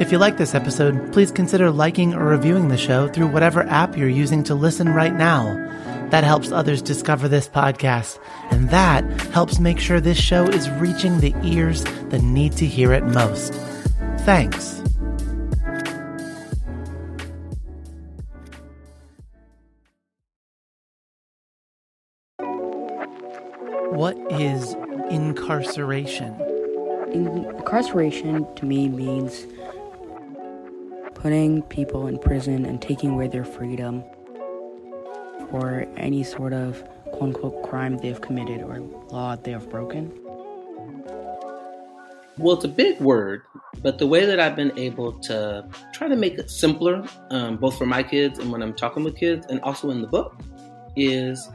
If you like this episode, please consider liking or reviewing the show through whatever app you're using to listen right now. That helps others discover this podcast, and that helps make sure this show is reaching the ears that need to hear it most. Thanks. What is incarceration? Incarceration to me means putting people in prison and taking away their freedom for any sort of quote unquote crime they've committed or law they have broken. Well, it's a big word, but the way that I've been able to try to make it simpler, um, both for my kids and when I'm talking with kids, and also in the book, is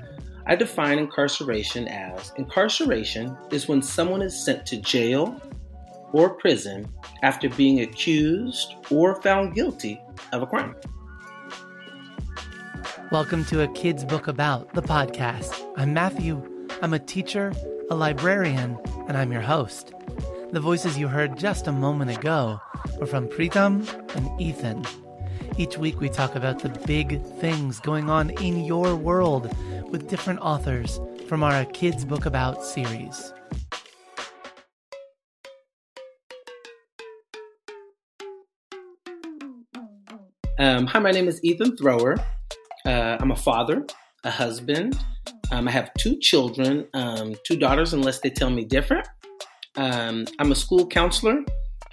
I define incarceration as incarceration is when someone is sent to jail or prison after being accused or found guilty of a crime. Welcome to A Kid's Book About, the podcast. I'm Matthew. I'm a teacher, a librarian, and I'm your host. The voices you heard just a moment ago were from Pritam and Ethan. Each week we talk about the big things going on in your world with different authors from our Kids Book About series. Um, hi, my name is Ethan Thrower. Uh, I'm a father, a husband. Um, I have two children, um, two daughters, unless they tell me different. Um, I'm a school counselor.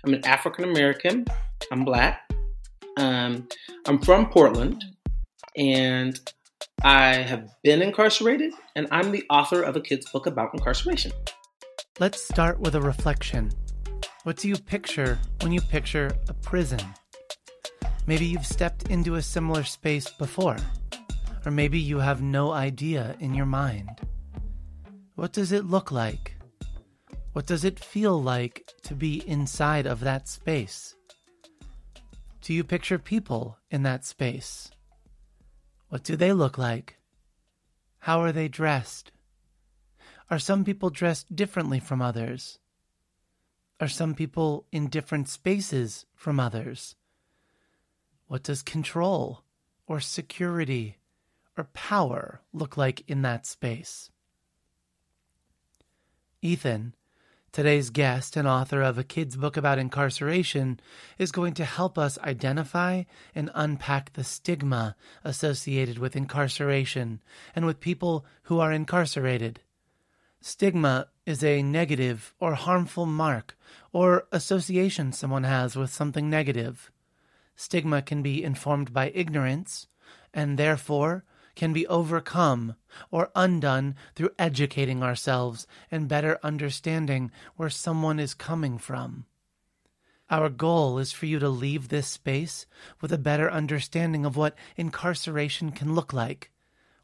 I'm an African American. I'm black. Um, I'm from Portland, and I have been incarcerated, and I'm the author of a kid's book about incarceration. Let's start with a reflection. What do you picture when you picture a prison? Maybe you've stepped into a similar space before, or maybe you have no idea in your mind. What does it look like? What does it feel like to be inside of that space? Do you picture people in that space? What do they look like? How are they dressed? Are some people dressed differently from others? Are some people in different spaces from others? What does control or security or power look like in that space? Ethan, today's guest and author of a kid's book about incarceration, is going to help us identify and unpack the stigma associated with incarceration and with people who are incarcerated. Stigma is a negative or harmful mark or association someone has with something negative. Stigma can be informed by ignorance and therefore can be overcome or undone through educating ourselves and better understanding where someone is coming from. Our goal is for you to leave this space with a better understanding of what incarceration can look like,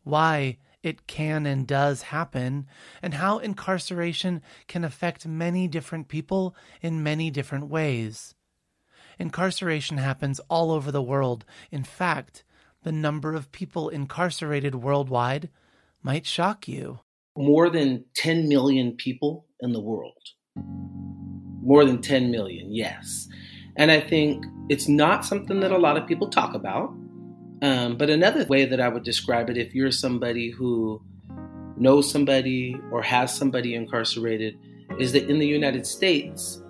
why it can and does happen, and how incarceration can affect many different people in many different ways. Incarceration happens all over the world. In fact, the number of people incarcerated worldwide might shock you. More than 10 million people in the world. More than 10 million, yes. And I think it's not something that a lot of people talk about. Um, but another way that I would describe it, if you're somebody who knows somebody or has somebody incarcerated, is that in the United States,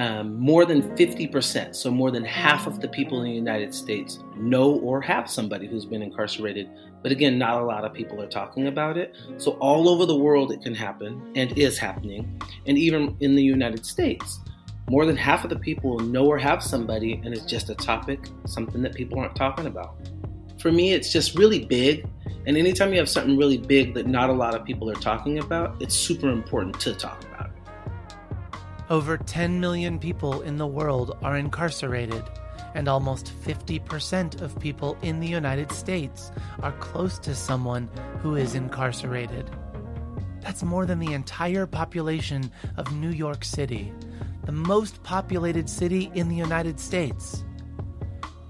um, more than 50%, so more than half of the people in the United States know or have somebody who's been incarcerated. But again, not a lot of people are talking about it. So all over the world it can happen and is happening. And even in the United States, more than half of the people know or have somebody, and it's just a topic, something that people aren't talking about. For me, it's just really big. And anytime you have something really big that not a lot of people are talking about, it's super important to talk. Over 10 million people in the world are incarcerated, and almost 50% of people in the United States are close to someone who is incarcerated. That's more than the entire population of New York City, the most populated city in the United States.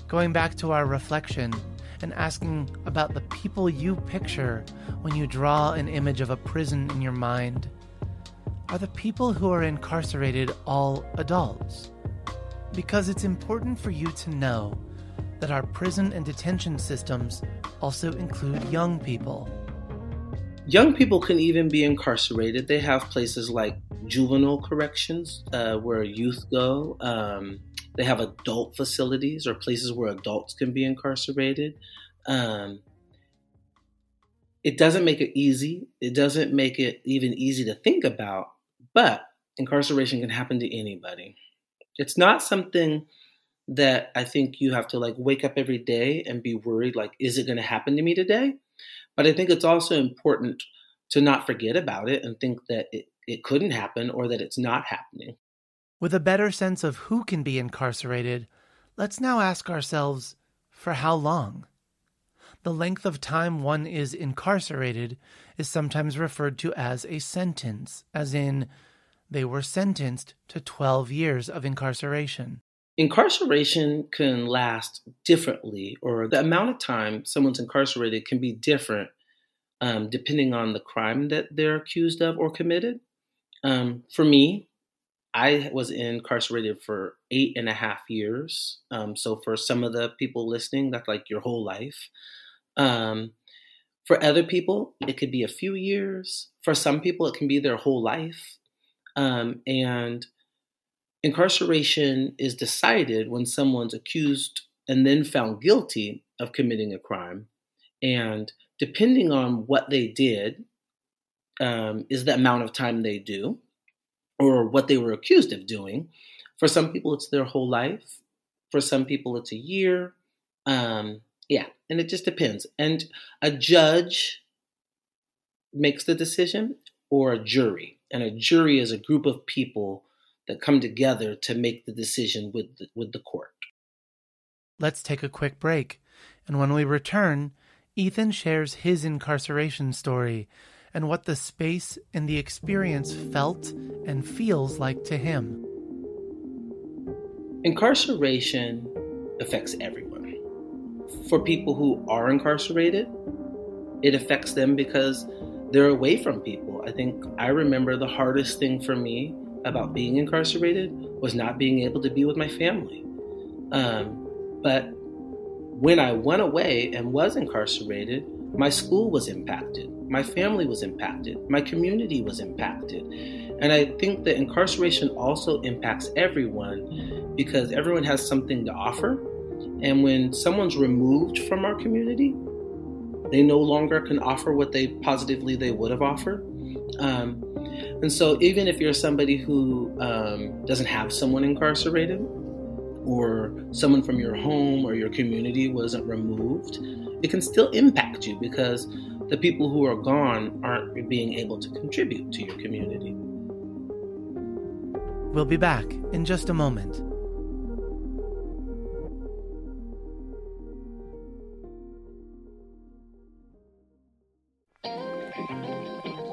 Going back to our reflection and asking about the people you picture when you draw an image of a prison in your mind. Are the people who are incarcerated all adults? Because it's important for you to know that our prison and detention systems also include young people. Young people can even be incarcerated. They have places like juvenile corrections uh, where youth go. Um, they have adult facilities or places where adults can be incarcerated. Um, it doesn't make it easy. It doesn't make it even easy to think about, but incarceration can happen to anybody. It's not something that I think you have to like wake up every day and be worried like is it going to happen to me today? But I think it's also important to not forget about it and think that it, it couldn't happen or that it's not happening. With a better sense of who can be incarcerated, let's now ask ourselves for how long? The length of time one is incarcerated is sometimes referred to as a sentence, as in, they were sentenced to 12 years of incarceration. Incarceration can last differently, or the amount of time someone's incarcerated can be different um, depending on the crime that they're accused of or committed. Um, for me, I was incarcerated for eight and a half years. Um, so for some of the people listening, that's like your whole life. Um, for other people, it could be a few years. For some people, it can be their whole life. Um, and incarceration is decided when someone's accused and then found guilty of committing a crime. And depending on what they did, um, is the amount of time they do or what they were accused of doing. For some people, it's their whole life. For some people, it's a year. Um, yeah, and it just depends. And a judge makes the decision or a jury. And a jury is a group of people that come together to make the decision with the, with the court. Let's take a quick break. And when we return, Ethan shares his incarceration story and what the space and the experience felt and feels like to him. Incarceration affects everyone for people who are incarcerated, it affects them because they're away from people. I think I remember the hardest thing for me about being incarcerated was not being able to be with my family. Um, but when I went away and was incarcerated, my school was impacted, my family was impacted, my community was impacted. And I think that incarceration also impacts everyone because everyone has something to offer and when someone's removed from our community, they no longer can offer what they positively they would have offered. Um, and so, even if you're somebody who um, doesn't have someone incarcerated, or someone from your home or your community wasn't removed, it can still impact you because the people who are gone aren't being able to contribute to your community. We'll be back in just a moment.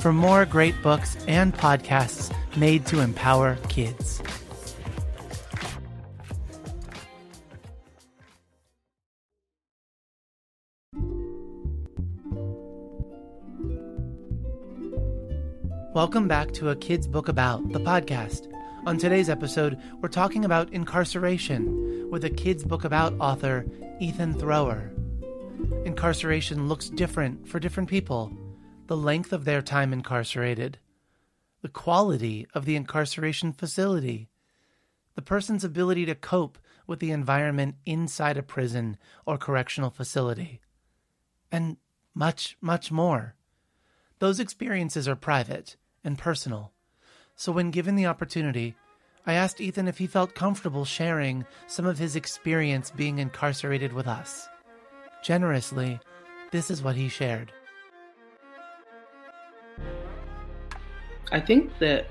for more great books and podcasts made to empower kids. Welcome back to A Kid's Book About, the podcast. On today's episode, we're talking about incarceration with a Kid's Book About author, Ethan Thrower. Incarceration looks different for different people the length of their time incarcerated, the quality of the incarceration facility, the person's ability to cope with the environment inside a prison or correctional facility, and much, much more. Those experiences are private and personal. So, when given the opportunity, I asked Ethan if he felt comfortable sharing some of his experience being incarcerated with us. Generously, this is what he shared. I think that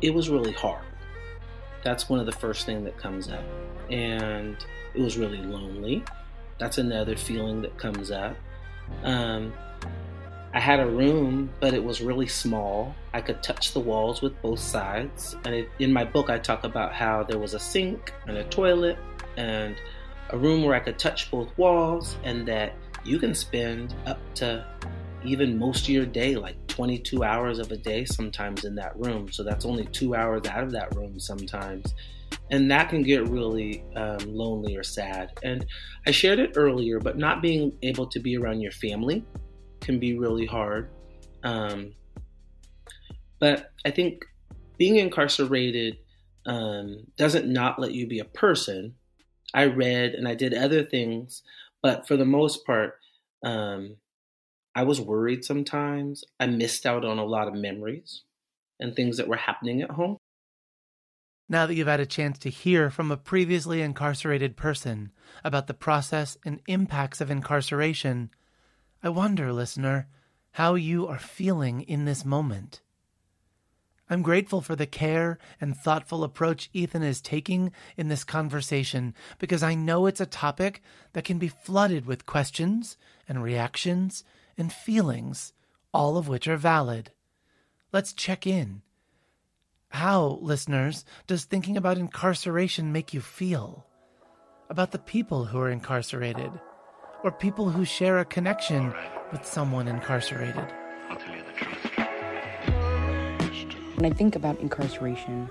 it was really hard. That's one of the first things that comes up. And it was really lonely. That's another feeling that comes up. Um, I had a room, but it was really small. I could touch the walls with both sides. And it, in my book, I talk about how there was a sink and a toilet and a room where I could touch both walls, and that you can spend up to even most of your day, like 22 hours of a day sometimes in that room. So that's only two hours out of that room sometimes. And that can get really um, lonely or sad. And I shared it earlier, but not being able to be around your family can be really hard. Um, but I think being incarcerated um, doesn't not let you be a person. I read and I did other things, but for the most part, um, I was worried sometimes. I missed out on a lot of memories and things that were happening at home. Now that you've had a chance to hear from a previously incarcerated person about the process and impacts of incarceration, I wonder, listener, how you are feeling in this moment. I'm grateful for the care and thoughtful approach Ethan is taking in this conversation because I know it's a topic that can be flooded with questions and reactions and feelings, all of which are valid. Let's check in. How, listeners, does thinking about incarceration make you feel? About the people who are incarcerated, or people who share a connection with someone incarcerated? I'll tell you the truth. When I think about incarceration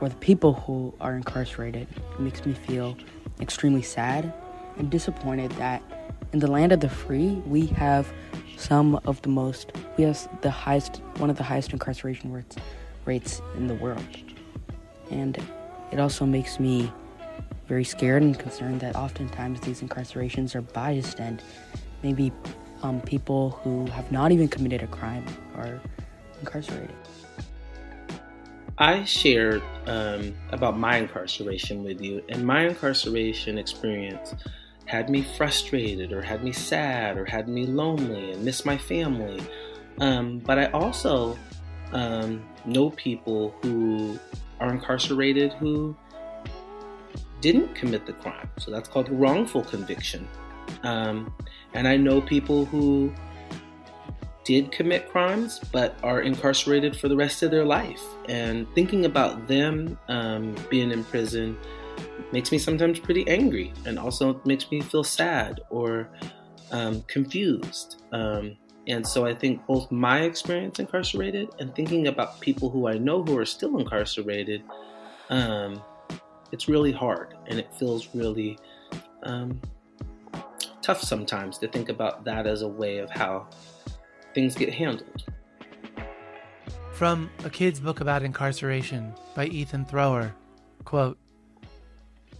or the people who are incarcerated, it makes me feel extremely sad and disappointed that in the land of the free, we have some of the most, we have the highest, one of the highest incarceration rates, rates in the world. And it also makes me very scared and concerned that oftentimes these incarcerations are biased and maybe um, people who have not even committed a crime are incarcerated. I shared um, about my incarceration with you, and my incarceration experience had me frustrated or had me sad or had me lonely and miss my family. Um, but I also um, know people who are incarcerated who didn't commit the crime. So that's called wrongful conviction. Um, and I know people who did commit crimes but are incarcerated for the rest of their life. And thinking about them um, being in prison makes me sometimes pretty angry and also makes me feel sad or um, confused. Um, and so I think both my experience incarcerated and thinking about people who I know who are still incarcerated, um, it's really hard and it feels really um, tough sometimes to think about that as a way of how things get handled. From A Kid's Book About Incarceration by Ethan Thrower, quote,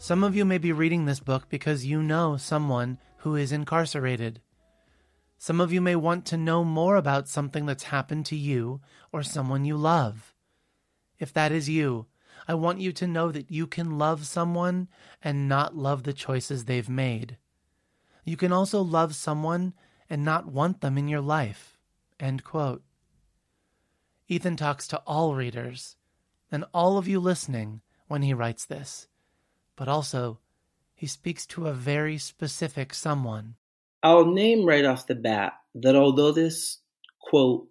some of you may be reading this book because you know someone who is incarcerated. Some of you may want to know more about something that's happened to you or someone you love. If that is you, I want you to know that you can love someone and not love the choices they've made. You can also love someone and not want them in your life. Ethan talks to all readers and all of you listening when he writes this but also he speaks to a very specific someone. I'll name right off the bat that although this quote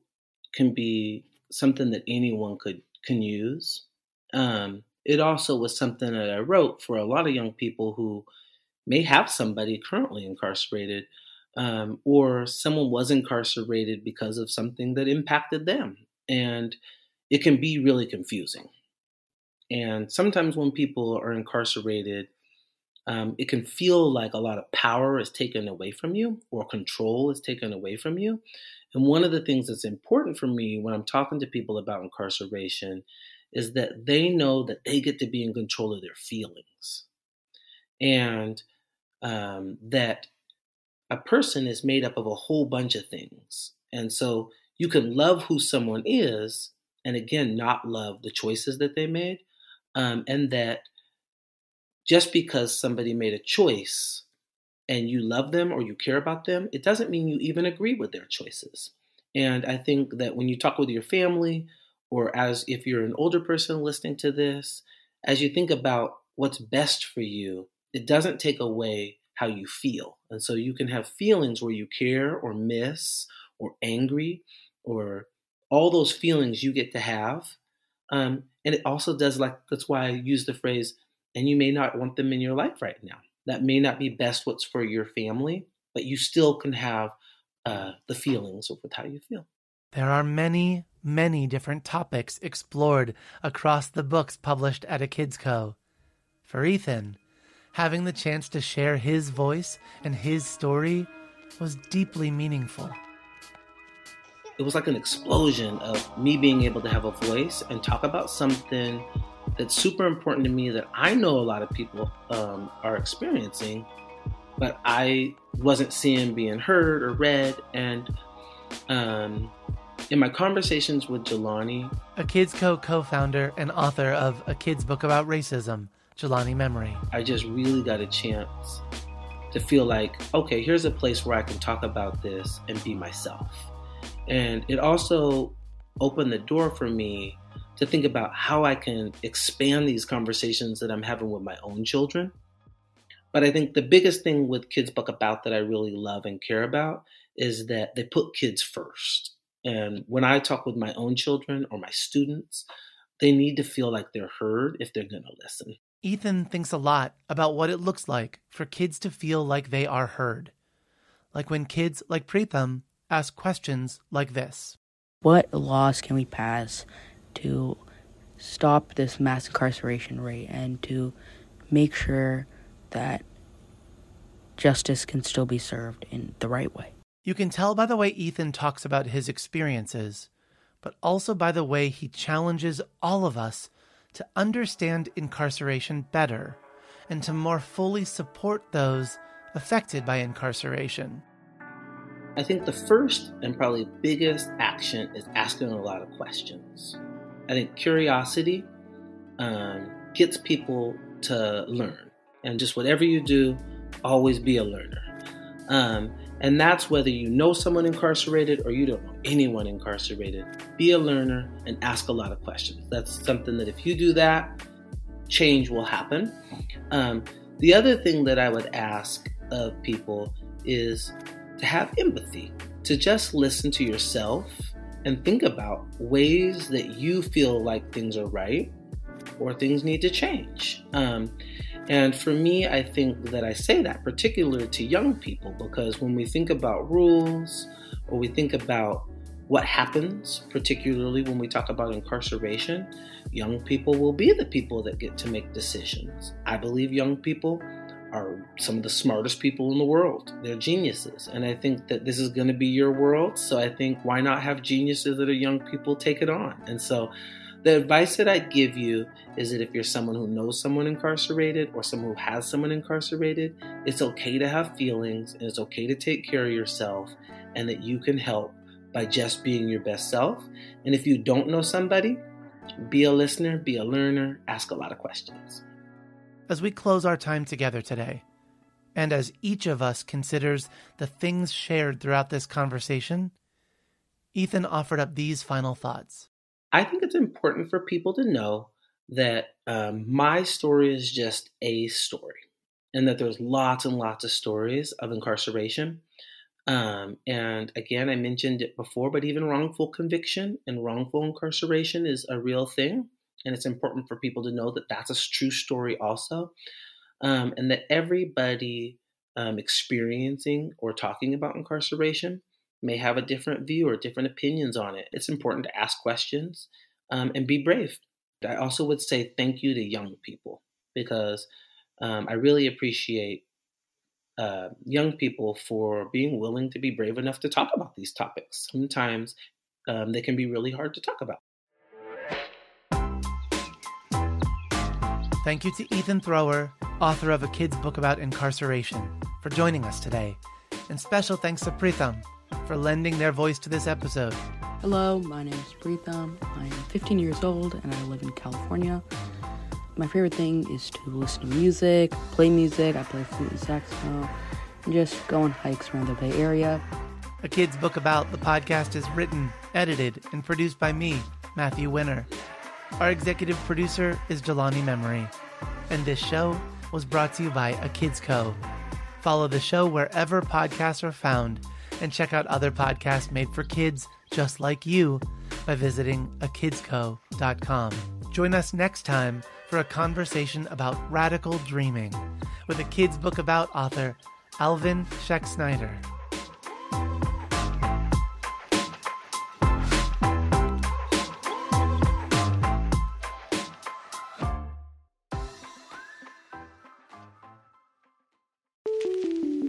can be something that anyone could can use, um, it also was something that I wrote for a lot of young people who may have somebody currently incarcerated, um, or someone was incarcerated because of something that impacted them. And it can be really confusing. And sometimes when people are incarcerated, um, it can feel like a lot of power is taken away from you or control is taken away from you. And one of the things that's important for me when I'm talking to people about incarceration is that they know that they get to be in control of their feelings and um, that a person is made up of a whole bunch of things. And so you can love who someone is and again, not love the choices that they made. Um, and that just because somebody made a choice and you love them or you care about them, it doesn't mean you even agree with their choices. And I think that when you talk with your family, or as if you're an older person listening to this, as you think about what's best for you, it doesn't take away how you feel. And so you can have feelings where you care or miss or angry or all those feelings you get to have. Um, and it also does like, that's why I use the phrase, and you may not want them in your life right now. That may not be best what's for your family, but you still can have uh, the feelings with how you feel. There are many, many different topics explored across the books published at a Kids Co. For Ethan, having the chance to share his voice and his story was deeply meaningful. It was like an explosion of me being able to have a voice and talk about something that's super important to me that I know a lot of people um, are experiencing, but I wasn't seeing being heard or read. And um, in my conversations with Jelani, a Kids Co co founder and author of A Kid's Book About Racism, Jelani Memory. I just really got a chance to feel like, okay, here's a place where I can talk about this and be myself. And it also opened the door for me to think about how I can expand these conversations that I'm having with my own children. But I think the biggest thing with Kids Book About that I really love and care about is that they put kids first. And when I talk with my own children or my students, they need to feel like they're heard if they're going to listen. Ethan thinks a lot about what it looks like for kids to feel like they are heard. Like when kids like Preetham ask questions like this What laws can we pass to stop this mass incarceration rate and to make sure that justice can still be served in the right way? You can tell by the way Ethan talks about his experiences, but also by the way he challenges all of us to understand incarceration better and to more fully support those affected by incarceration. I think the first and probably biggest action is asking a lot of questions. I think curiosity um, gets people to learn. And just whatever you do, always be a learner. Um, and that's whether you know someone incarcerated or you don't know anyone incarcerated. Be a learner and ask a lot of questions. That's something that if you do that, change will happen. Um, the other thing that I would ask of people is to have empathy, to just listen to yourself and think about ways that you feel like things are right or things need to change. Um, and for me, I think that I say that particularly to young people because when we think about rules or we think about what happens, particularly when we talk about incarceration, young people will be the people that get to make decisions. I believe young people are some of the smartest people in the world. They're geniuses. And I think that this is going to be your world. So I think why not have geniuses that are young people take it on? And so the advice that I give you is that if you're someone who knows someone incarcerated or someone who has someone incarcerated, it's okay to have feelings and it's okay to take care of yourself and that you can help by just being your best self. And if you don't know somebody, be a listener, be a learner, ask a lot of questions. As we close our time together today, and as each of us considers the things shared throughout this conversation, Ethan offered up these final thoughts. I think it's important for people to know that um, my story is just a story, and that there's lots and lots of stories of incarceration. Um, and again, I mentioned it before, but even wrongful conviction and wrongful incarceration is a real thing. And it's important for people to know that that's a true story also. Um, and that everybody um, experiencing or talking about incarceration may have a different view or different opinions on it. It's important to ask questions um, and be brave. I also would say thank you to young people because um, I really appreciate uh, young people for being willing to be brave enough to talk about these topics. Sometimes um, they can be really hard to talk about. Thank you to Ethan Thrower, author of a kid's book about incarceration, for joining us today. And special thanks to Pritham for lending their voice to this episode. Hello, my name is Pritham. I am 15 years old and I live in California. My favorite thing is to listen to music, play music, I play flute and saxophone, and just go on hikes around the Bay Area. A kid's book about the podcast is written, edited, and produced by me, Matthew Winner. Our executive producer is Jelani Memory. And this show was brought to you by A Kids Co. Follow the show wherever podcasts are found and check out other podcasts made for kids just like you by visiting akidsco.com. Join us next time for a conversation about radical dreaming with a kids book about author Alvin Sheck Snyder.